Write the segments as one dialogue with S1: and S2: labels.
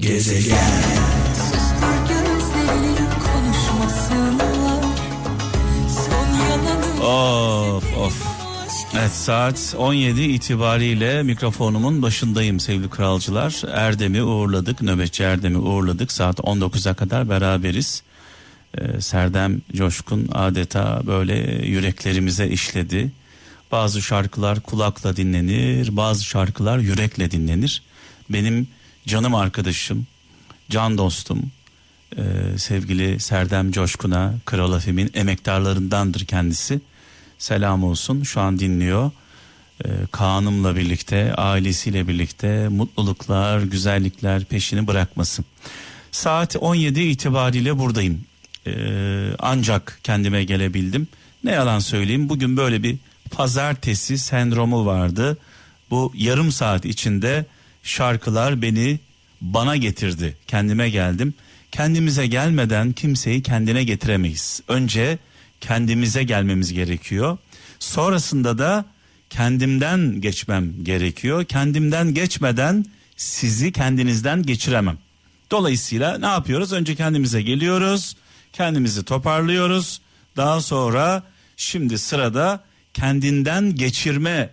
S1: Gezegen
S2: Sustur gözlerini konuşmasınlar Son yalanı
S3: Of of. Evet saat 17 itibariyle mikrofonumun başındayım sevgili kralcılar. Erdem'i uğurladık, nöbetçi Erdem'i uğurladık. Saat 19'a kadar beraberiz. Ee, Serdem Coşkun adeta böyle yüreklerimize işledi. Bazı şarkılar kulakla dinlenir, bazı şarkılar yürekle dinlenir. Benim canım arkadaşım, can dostum, ee, sevgili Serdem Coşkun'a Kral Afem'in emektarlarındandır kendisi. Selam olsun şu an dinliyor. Ee, Kaan'ımla birlikte ailesiyle birlikte mutluluklar güzellikler peşini bırakmasın. Saat 17 itibariyle buradayım. Ee, ancak kendime gelebildim. Ne yalan söyleyeyim bugün böyle bir pazartesi sendromu vardı. Bu yarım saat içinde şarkılar beni bana getirdi. Kendime geldim. Kendimize gelmeden kimseyi kendine getiremeyiz. Önce kendimize gelmemiz gerekiyor. Sonrasında da kendimden geçmem gerekiyor. Kendimden geçmeden sizi kendinizden geçiremem. Dolayısıyla ne yapıyoruz? Önce kendimize geliyoruz. Kendimizi toparlıyoruz. Daha sonra şimdi sırada kendinden geçirme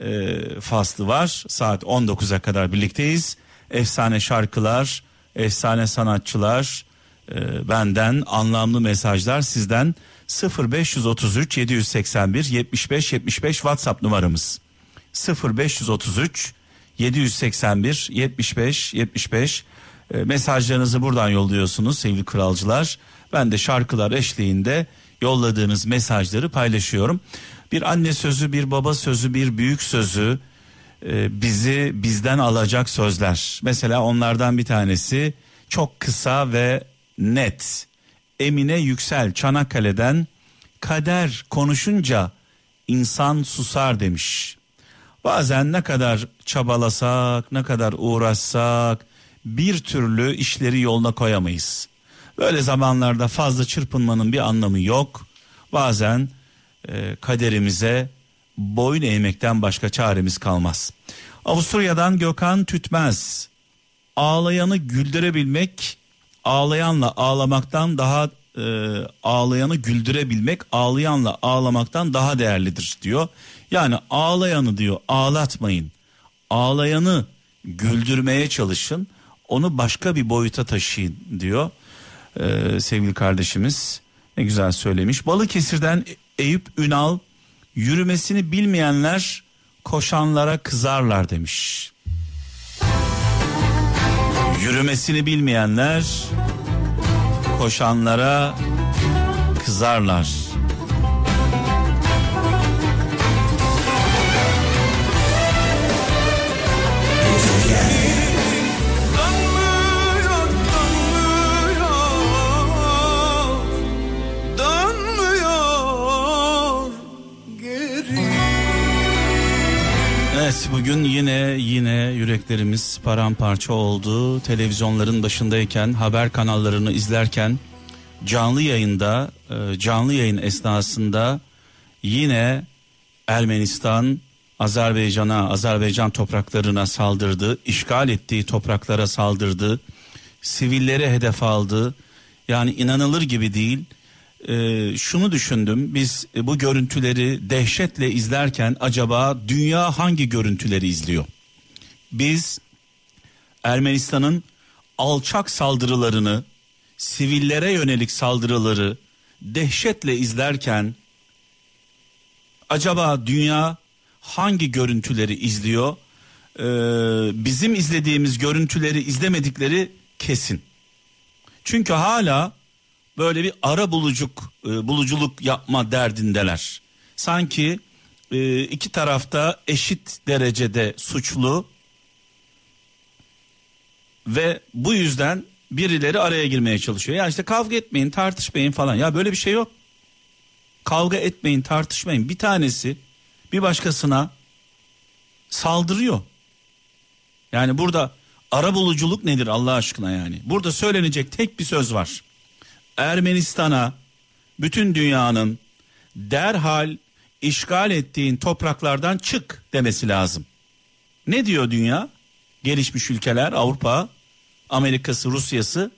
S3: e, faslı var. Saat 19'a kadar birlikteyiz. Efsane şarkılar, efsane sanatçılar, e, benden anlamlı mesajlar sizden 0533 781 75 75 WhatsApp numaramız. 0533 781 75 75 e, mesajlarınızı buradan yolluyorsunuz sevgili kralcılar. Ben de şarkılar eşliğinde yolladığınız mesajları paylaşıyorum. Bir anne sözü, bir baba sözü, bir büyük sözü e, bizi bizden alacak sözler. Mesela onlardan bir tanesi çok kısa ve net. Emine Yüksel Çanakkale'den kader konuşunca insan susar demiş. Bazen ne kadar çabalasak, ne kadar uğraşsak bir türlü işleri yoluna koyamayız. Böyle zamanlarda fazla çırpınmanın bir anlamı yok. Bazen e, kaderimize boyun eğmekten başka çaremiz kalmaz. Avusturya'dan Gökhan Tütmez. Ağlayanı güldürebilmek ağlayanla ağlamaktan daha e, ağlayanı güldürebilmek ağlayanla ağlamaktan daha değerlidir diyor. Yani ağlayanı diyor ağlatmayın. Ağlayanı güldürmeye çalışın. Onu başka bir boyuta taşıyın diyor. Ee, sevgili kardeşimiz ne güzel söylemiş. Balıkesir'den Eyüp Ünal yürümesini bilmeyenler koşanlara kızarlar demiş. Yürümesini bilmeyenler koşanlara kızarlar. Yüreklerimiz paramparça oldu. Televizyonların başındayken haber kanallarını izlerken canlı yayında e, canlı yayın esnasında yine Ermenistan Azerbaycan'a Azerbaycan topraklarına saldırdı, işgal ettiği topraklara saldırdı, sivilleri hedef aldı. Yani inanılır gibi değil. Ee, şunu düşündüm biz bu görüntüleri dehşetle izlerken acaba dünya hangi görüntüleri izliyor? Biz Ermenistan'ın alçak saldırılarını, sivillere yönelik saldırıları dehşetle izlerken acaba dünya hangi görüntüleri izliyor? Ee, bizim izlediğimiz görüntüleri izlemedikleri kesin. Çünkü hala böyle bir ara bulucuk e, buluculuk yapma derdindeler. Sanki e, iki tarafta eşit derecede suçlu ve bu yüzden birileri araya girmeye çalışıyor. Ya işte kavga etmeyin, tartışmayın falan. Ya böyle bir şey yok. Kavga etmeyin, tartışmayın. Bir tanesi bir başkasına saldırıyor. Yani burada ara buluculuk nedir Allah aşkına yani? Burada söylenecek tek bir söz var. Ermenistan'a bütün dünyanın derhal işgal ettiğin topraklardan çık demesi lazım. Ne diyor dünya? Gelişmiş ülkeler, Avrupa Amerika'sı, Rusya'sı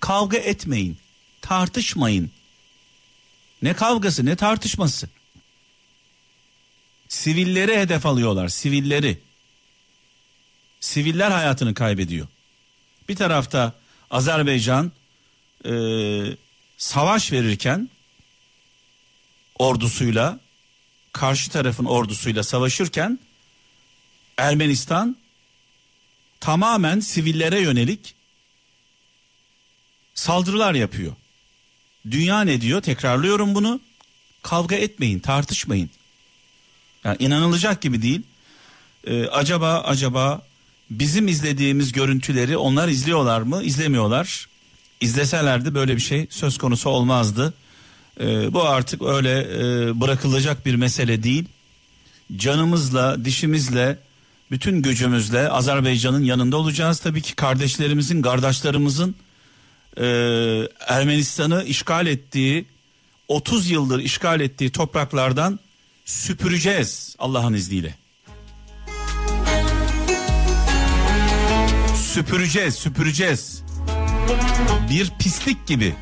S3: kavga etmeyin, tartışmayın. Ne kavgası, ne tartışması. Sivilleri hedef alıyorlar, sivilleri. Siviller hayatını kaybediyor. Bir tarafta Azerbaycan e, savaş verirken ordusuyla karşı tarafın ordusuyla savaşırken Ermenistan tamamen sivillere yönelik saldırılar yapıyor. Dünya ne diyor? Tekrarlıyorum bunu. Kavga etmeyin, tartışmayın. Yani inanılacak gibi değil. Ee, acaba acaba bizim izlediğimiz görüntüleri onlar izliyorlar mı? İzlemiyorlar. İzleselerdi böyle bir şey söz konusu olmazdı. Ee, bu artık öyle e, bırakılacak bir mesele değil. Canımızla, dişimizle, bütün gücümüzle Azerbaycan'ın yanında olacağız. Tabii ki kardeşlerimizin, kardeşlerimizin e, Ermenistan'ı işgal ettiği, 30 yıldır işgal ettiği topraklardan süpüreceğiz Allah'ın izniyle. Süpüreceğiz, süpüreceğiz. Bir pislik gibi.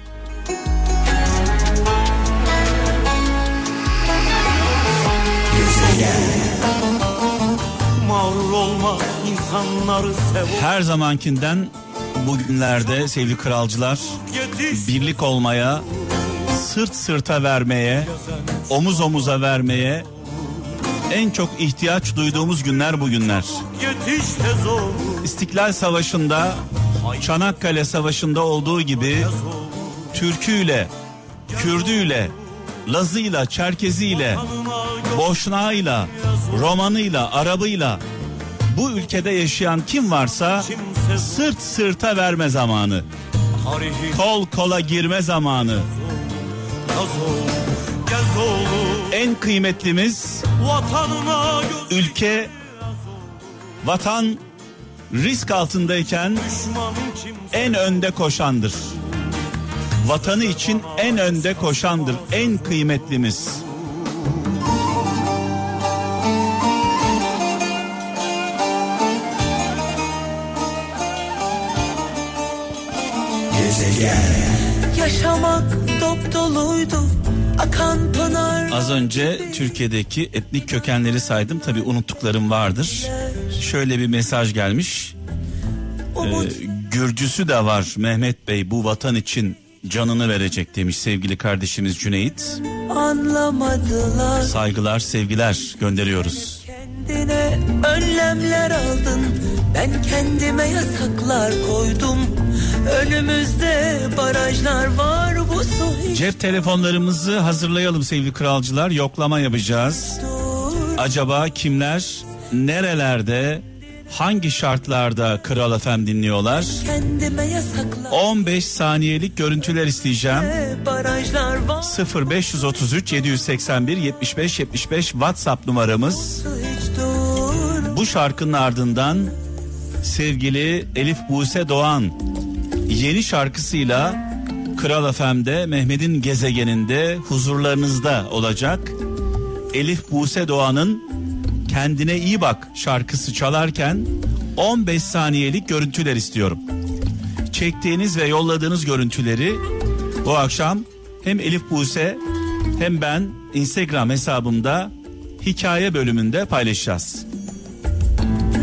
S1: Mağrur olma insanları sev
S3: Her zamankinden bugünlerde sevgili kralcılar birlik olmaya, sırt sırta vermeye, omuz omuza vermeye en çok ihtiyaç duyduğumuz günler bugünler. İstiklal Savaşı'nda, Çanakkale Savaşı'nda olduğu gibi Türküyle, Kürdüyle, Lazıyla, Çerkeziyle, Boşnağıyla, Romanıyla, Arabıyla bu ülkede yaşayan kim varsa sırt sırta verme zamanı. Kol kola girme zamanı. En kıymetlimiz ülke, vatan risk altındayken en önde koşandır. Vatanı için en önde koşandır, en kıymetlimiz.
S2: Yaşamak dop doluydu Akan pınar
S3: Az önce Türkiye'deki etnik kökenleri saydım. Tabii unuttuklarım vardır. Şöyle bir mesaj gelmiş. Ee,
S2: Umut
S3: Gürcüsü de var Mehmet Bey bu vatan için canını verecek demiş sevgili kardeşimiz Cüneyt.
S2: anlamadılar
S3: Saygılar, sevgiler gönderiyoruz.
S2: Kendine önlemler aldın Ben kendime yasaklar koydum Önümüzde barajlar var bu su hiç
S3: Cep telefonlarımızı hazırlayalım sevgili kralcılar. Yoklama yapacağız. Acaba kimler nerelerde hangi şartlarda Kral FM dinliyorlar?
S2: Kendime yasaklar
S3: 15 saniyelik görüntüler isteyeceğim.
S2: barajlar var
S3: 0533 781 75 75 WhatsApp numaramız. Bu şarkının ardından sevgili Elif Buse Doğan yeni şarkısıyla Kral FM'de Mehmet'in gezegeninde huzurlarınızda olacak. Elif Buse Doğan'ın Kendine iyi bak şarkısı çalarken 15 saniyelik görüntüler istiyorum. Çektiğiniz ve yolladığınız görüntüleri bu akşam hem Elif Buse hem ben Instagram hesabımda hikaye bölümünde paylaşacağız.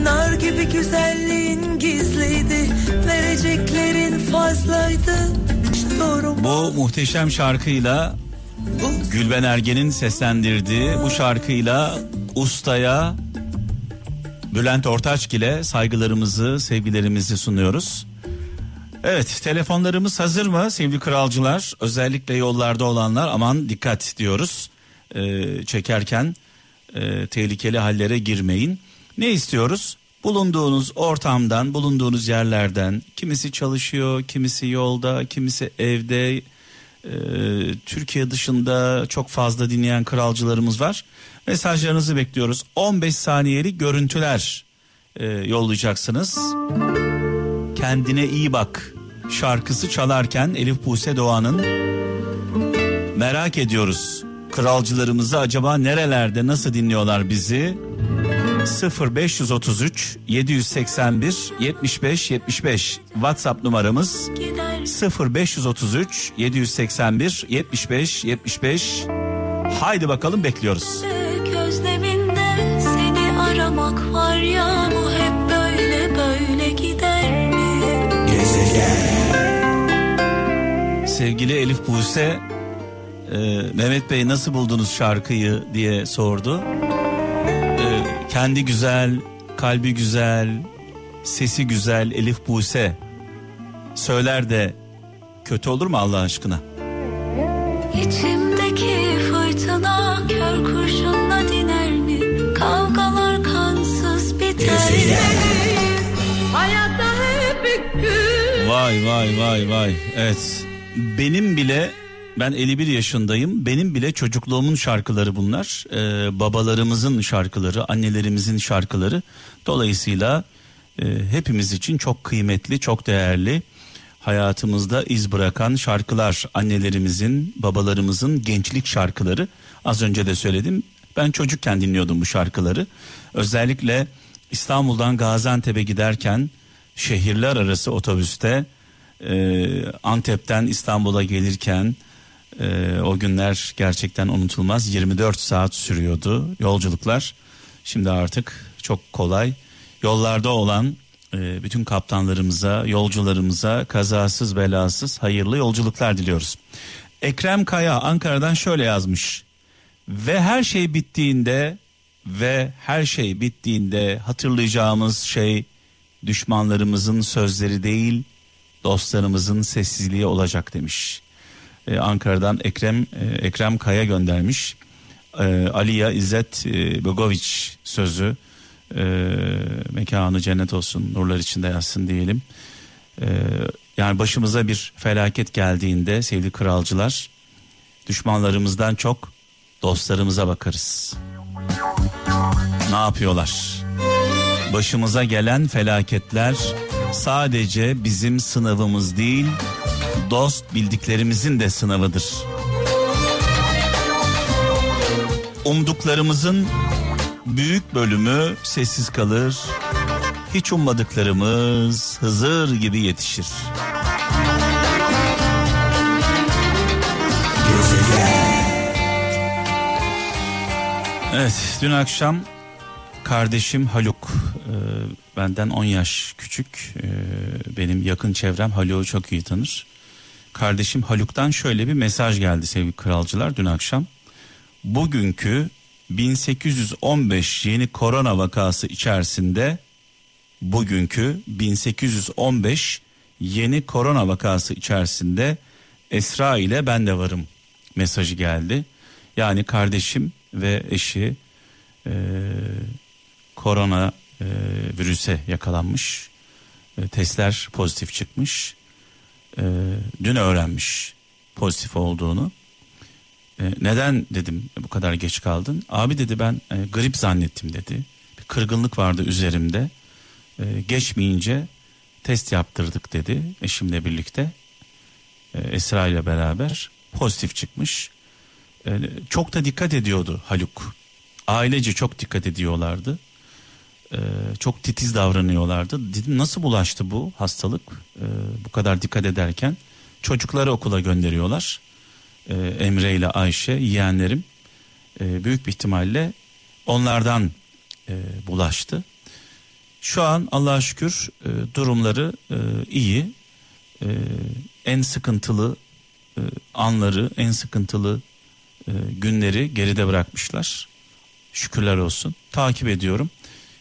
S2: Nar gibi güzelliğin gizliydi Vereceklerin fazlaydı
S3: Bu muhteşem şarkıyla Gülben Ergen'in seslendirdiği bu şarkıyla ustaya Bülent Ortaçgil'e saygılarımızı, sevgilerimizi sunuyoruz. Evet, telefonlarımız hazır mı sevgili kralcılar? Özellikle yollarda olanlar aman dikkat diyoruz. Ee, çekerken e, tehlikeli hallere girmeyin. Ne istiyoruz? Bulunduğunuz ortamdan, bulunduğunuz yerlerden, kimisi çalışıyor, kimisi yolda, kimisi evde, ee, Türkiye dışında çok fazla dinleyen kralcılarımız var. Mesajlarınızı bekliyoruz. 15 saniyelik görüntüler e, yollayacaksınız. Kendine iyi bak şarkısı çalarken Elif Buse Doğan'ın merak ediyoruz. Kralcılarımızı acaba nerelerde nasıl dinliyorlar bizi? 0533 781 75 75 WhatsApp numaramız
S2: gider
S3: 0533 781 75 75 Haydi bakalım bekliyoruz.
S2: Gözleminde seni aramak var ya bu hep böyle böyle gider mi?
S3: Sevgili Elif Buse e, Mehmet Bey nasıl buldunuz şarkıyı diye sordu. Kendi güzel, kalbi güzel, sesi güzel Elif Buse söyler de kötü olur mu Allah aşkına?
S2: İçimdeki fırtına kör kurşunla diner mi? Kavgalar kansız biter? Hayatta hep
S3: Vay vay vay vay. Evet. Benim bile ben 51 yaşındayım. Benim bile çocukluğumun şarkıları bunlar. Ee, babalarımızın şarkıları, annelerimizin şarkıları. Dolayısıyla e, hepimiz için çok kıymetli, çok değerli. Hayatımızda iz bırakan şarkılar. Annelerimizin, babalarımızın gençlik şarkıları. Az önce de söyledim. Ben çocukken dinliyordum bu şarkıları. Özellikle İstanbul'dan Gaziantep'e giderken şehirler arası otobüste e, Antep'ten İstanbul'a gelirken e, o günler gerçekten unutulmaz. 24 saat sürüyordu yolculuklar. Şimdi artık çok kolay. Yollarda olan e, bütün kaptanlarımıza yolcularımıza kazasız belasız hayırlı yolculuklar diliyoruz. Ekrem Kaya Ankara'dan şöyle yazmış. Ve her şey bittiğinde ve her şey bittiğinde hatırlayacağımız şey düşmanlarımızın sözleri değil dostlarımızın sessizliği olacak demiş. Ee, Ankara'dan Ekrem e, Ekrem Kaya göndermiş. Ee, Aliya İzzet e, Bogoviç sözü e, mekanı cennet olsun nurlar içinde yatsın diyelim. Ee, yani başımıza bir felaket geldiğinde sevgili kralcılar düşmanlarımızdan çok dostlarımıza bakarız. Ne yapıyorlar? Başımıza gelen felaketler sadece bizim sınavımız değil, dost bildiklerimizin de sınavıdır. Umduklarımızın büyük bölümü sessiz kalır. Hiç ummadıklarımız Hızır gibi yetişir. Evet, dün akşam kardeşim Haluk e, benden 10 yaş küçük e, benim yakın çevrem Haluk'u çok iyi tanır. Kardeşim Haluk'tan şöyle bir mesaj geldi sevgili kralcılar dün akşam. Bugünkü 1815 yeni korona vakası içerisinde bugünkü 1815 yeni korona vakası içerisinde Esra ile ben de varım mesajı geldi. Yani kardeşim ve eşi e, korona e, virüse yakalanmış. E, testler pozitif çıkmış. E, dün öğrenmiş pozitif olduğunu. E, neden dedim bu kadar geç kaldın? Abi dedi ben e, grip zannettim dedi. Bir kırgınlık vardı üzerimde. E, geçmeyince test yaptırdık dedi eşimle birlikte. E, Esra ile beraber pozitif çıkmış. E, çok da dikkat ediyordu Haluk. Ailece çok dikkat ediyorlardı. E, çok titiz davranıyorlardı. Dedim nasıl bulaştı bu hastalık? E, bu kadar dikkat ederken çocukları okula gönderiyorlar. E, Emre ile Ayşe yeğenlerim e, büyük bir ihtimalle onlardan e, bulaştı. Şu an Allah'a şükür e, durumları e, iyi. E, en sıkıntılı e, anları, en sıkıntılı e, günleri geride bırakmışlar. Şükürler olsun. Takip ediyorum.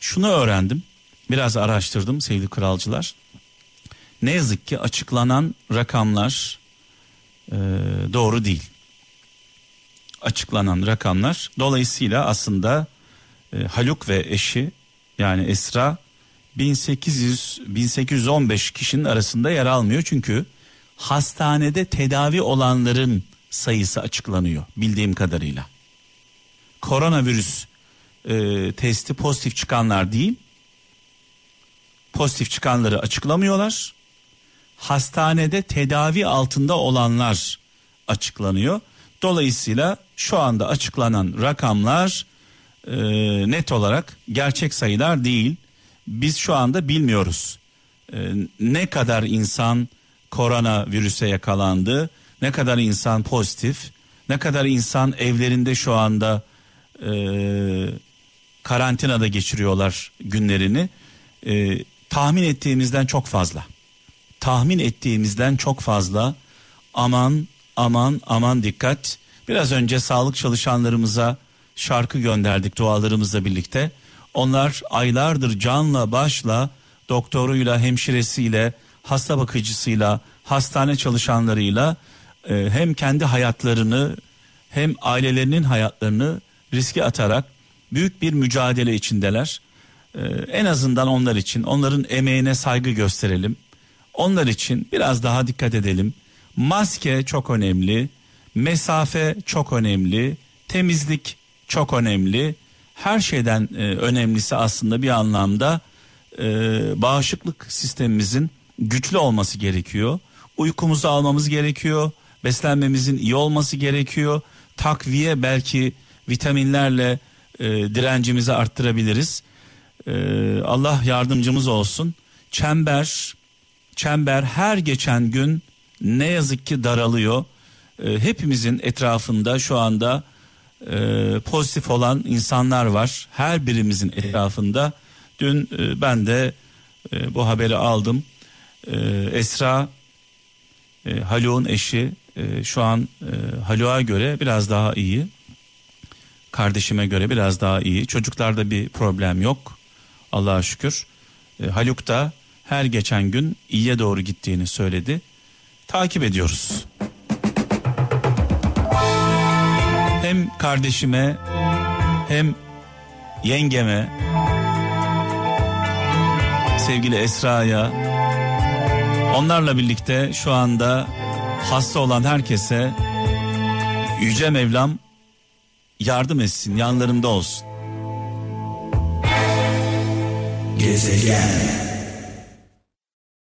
S3: Şunu öğrendim. Biraz araştırdım sevgili kralcılar. Ne yazık ki açıklanan rakamlar e, doğru değil. Açıklanan rakamlar dolayısıyla aslında e, Haluk ve eşi yani Esra 1800 1815 kişinin arasında yer almıyor çünkü hastanede tedavi olanların sayısı açıklanıyor bildiğim kadarıyla. Koronavirüs e, testi pozitif çıkanlar değil. Pozitif çıkanları açıklamıyorlar. Hastanede tedavi altında olanlar açıklanıyor. Dolayısıyla şu anda açıklanan rakamlar e, net olarak gerçek sayılar değil. Biz şu anda bilmiyoruz. E, ne kadar insan korona virüse yakalandı, ne kadar insan pozitif, ne kadar insan evlerinde şu anda e, karantinada geçiriyorlar günlerini. E, tahmin ettiğimizden çok fazla. Tahmin ettiğimizden çok fazla. Aman aman aman dikkat. Biraz önce sağlık çalışanlarımıza şarkı gönderdik dualarımızla birlikte. Onlar aylardır canla başla doktoruyla, hemşiresiyle, hasta bakıcısıyla, hastane çalışanlarıyla e, hem kendi hayatlarını hem ailelerinin hayatlarını riske atarak büyük bir mücadele içindeler. E, en azından onlar için onların emeğine saygı gösterelim. Onlar için biraz daha dikkat edelim. Maske çok önemli, mesafe çok önemli, temizlik çok önemli. Her şeyden e, önemlisi aslında bir anlamda e, bağışıklık sistemimizin güçlü olması gerekiyor. Uykumuzu almamız gerekiyor. Beslenmemizin iyi olması gerekiyor. Takviye belki vitaminlerle e, direncimizi arttırabiliriz. E, Allah yardımcımız olsun. Çember, çember her geçen gün ne yazık ki daralıyor. E, hepimizin etrafında şu anda e, pozitif olan insanlar var. Her birimizin etrafında. Dün e, ben de e, bu haberi aldım. E, Esra e, Haluk'un eşi e, şu an e, Haluk'a göre biraz daha iyi. Kardeşime göre biraz daha iyi. Çocuklarda bir problem yok. Allah'a şükür. E, Haluk da her geçen gün iyiye doğru gittiğini söyledi. Takip ediyoruz. Hem kardeşime hem yengeme sevgili Esra'ya onlarla birlikte şu anda hasta olan herkese Yüce Mevlam yardım etsin yanlarında olsun.
S4: Gezegen